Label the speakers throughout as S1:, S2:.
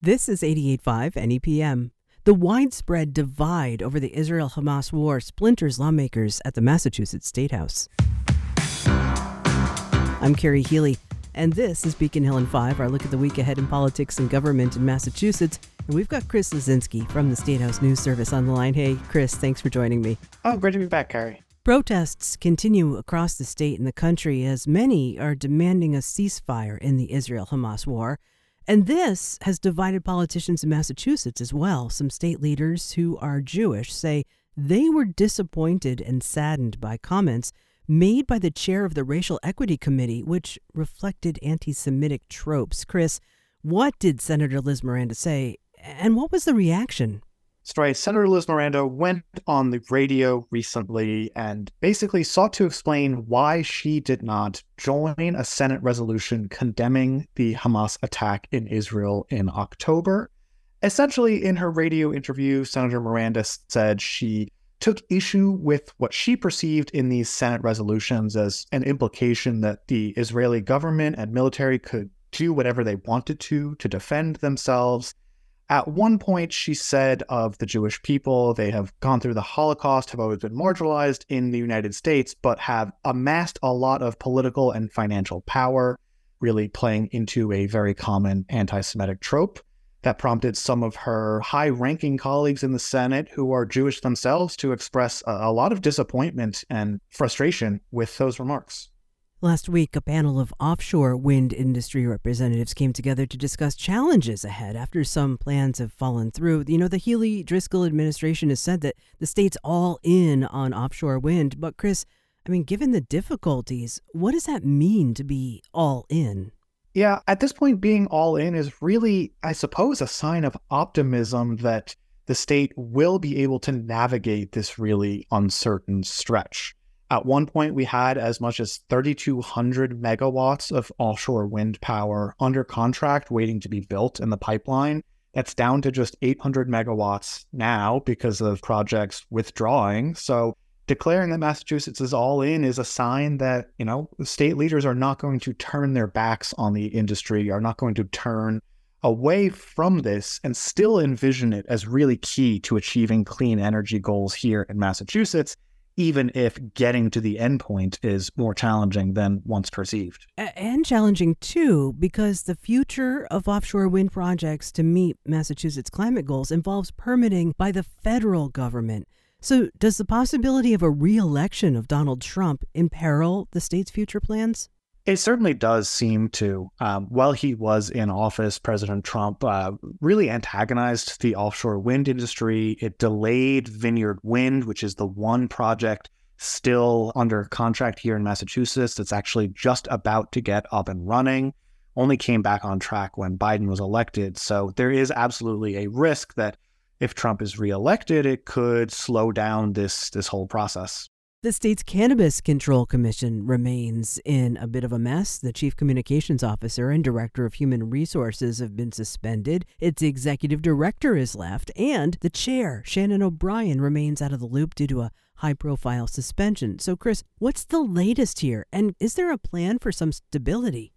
S1: This is 88.5 NEPM. The widespread divide over the Israel Hamas war splinters lawmakers at the Massachusetts State House. I'm Carrie Healy, and this is Beacon Hill and 5, our look at the week ahead in politics and government in Massachusetts. And we've got Chris Lisinski from the State House News Service on the line. Hey, Chris, thanks for joining me.
S2: Oh, great to be back, Carrie.
S1: Protests continue across the state and the country as many are demanding a ceasefire in the Israel Hamas war. And this has divided politicians in Massachusetts as well. Some state leaders who are Jewish say they were disappointed and saddened by comments made by the chair of the Racial Equity Committee, which reflected anti Semitic tropes. Chris, what did Senator Liz Miranda say, and what was the reaction?
S2: Story Senator Liz Miranda went on the radio recently and basically sought to explain why she did not join a Senate resolution condemning the Hamas attack in Israel in October. Essentially, in her radio interview, Senator Miranda said she took issue with what she perceived in these Senate resolutions as an implication that the Israeli government and military could do whatever they wanted to to defend themselves at one point, she said of the Jewish people, they have gone through the Holocaust, have always been marginalized in the United States, but have amassed a lot of political and financial power, really playing into a very common anti Semitic trope. That prompted some of her high ranking colleagues in the Senate, who are Jewish themselves, to express a, a lot of disappointment and frustration with those remarks.
S1: Last week, a panel of offshore wind industry representatives came together to discuss challenges ahead after some plans have fallen through. You know, the Healey Driscoll administration has said that the state's all in on offshore wind. But, Chris, I mean, given the difficulties, what does that mean to be all in?
S2: Yeah, at this point, being all in is really, I suppose, a sign of optimism that the state will be able to navigate this really uncertain stretch. At one point, we had as much as 3,200 megawatts of offshore wind power under contract waiting to be built in the pipeline. That's down to just 800 megawatts now because of projects withdrawing. So, declaring that Massachusetts is all in is a sign that, you know, state leaders are not going to turn their backs on the industry, are not going to turn away from this and still envision it as really key to achieving clean energy goals here in Massachusetts even if getting to the endpoint is more challenging than once perceived.
S1: And challenging too, because the future of offshore wind projects to meet Massachusetts climate goals involves permitting by the federal government. So, does the possibility of a re election of Donald Trump imperil the state's future plans?
S2: It certainly does seem to. Um, while he was in office, President Trump uh, really antagonized the offshore wind industry. It delayed Vineyard Wind, which is the one project still under contract here in Massachusetts that's actually just about to get up and running. Only came back on track when Biden was elected. So there is absolutely a risk that if Trump is reelected, it could slow down this this whole process.
S1: The state's Cannabis Control Commission remains in a bit of a mess. The chief communications officer and director of human resources have been suspended. Its executive director is left, and the chair, Shannon O'Brien, remains out of the loop due to a high profile suspension. So, Chris, what's the latest here? And is there a plan for some stability?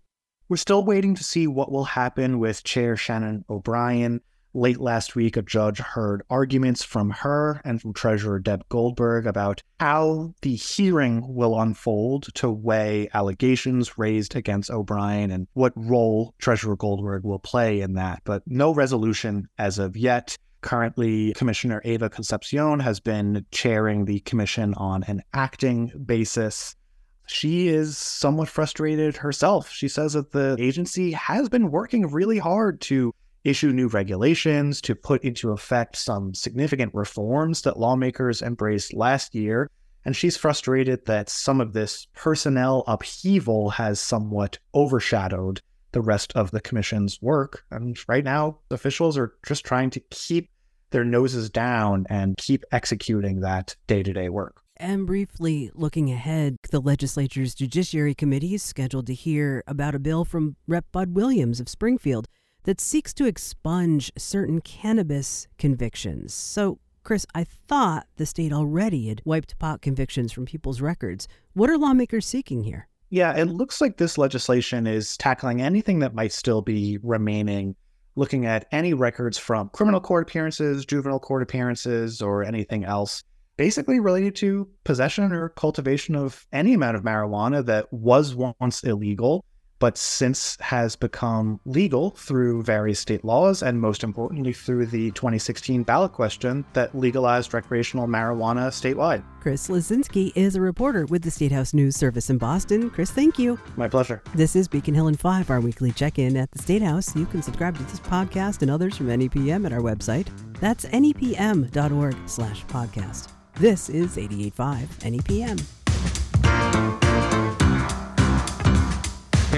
S2: We're still waiting to see what will happen with Chair Shannon O'Brien. Late last week, a judge heard arguments from her and from Treasurer Deb Goldberg about how the hearing will unfold to weigh allegations raised against O'Brien and what role Treasurer Goldberg will play in that. But no resolution as of yet. Currently, Commissioner Ava Concepcion has been chairing the commission on an acting basis she is somewhat frustrated herself. She says that the agency has been working really hard to issue new regulations, to put into effect some significant reforms that lawmakers embraced last year. And she's frustrated that some of this personnel upheaval has somewhat overshadowed the rest of the commission's work. And right now, officials are just trying to keep their noses down and keep executing that day to day work.
S1: And briefly looking ahead, the legislature's Judiciary Committee is scheduled to hear about a bill from Rep. Bud Williams of Springfield that seeks to expunge certain cannabis convictions. So, Chris, I thought the state already had wiped pot convictions from people's records. What are lawmakers seeking here?
S2: Yeah, it looks like this legislation is tackling anything that might still be remaining looking at any records from criminal court appearances, juvenile court appearances, or anything else basically related to possession or cultivation of any amount of marijuana that was once illegal but since has become legal through various state laws and most importantly through the 2016 ballot question that legalized recreational marijuana statewide.
S1: Chris Lisinski is a reporter with the State House News Service in Boston. Chris, thank you.
S2: My pleasure.
S1: This is Beacon Hill and 5, our weekly check-in at the State House. You can subscribe to this podcast and others from NEPM at our website. That's nepm.org slash podcast. This is 88.5 NEPM.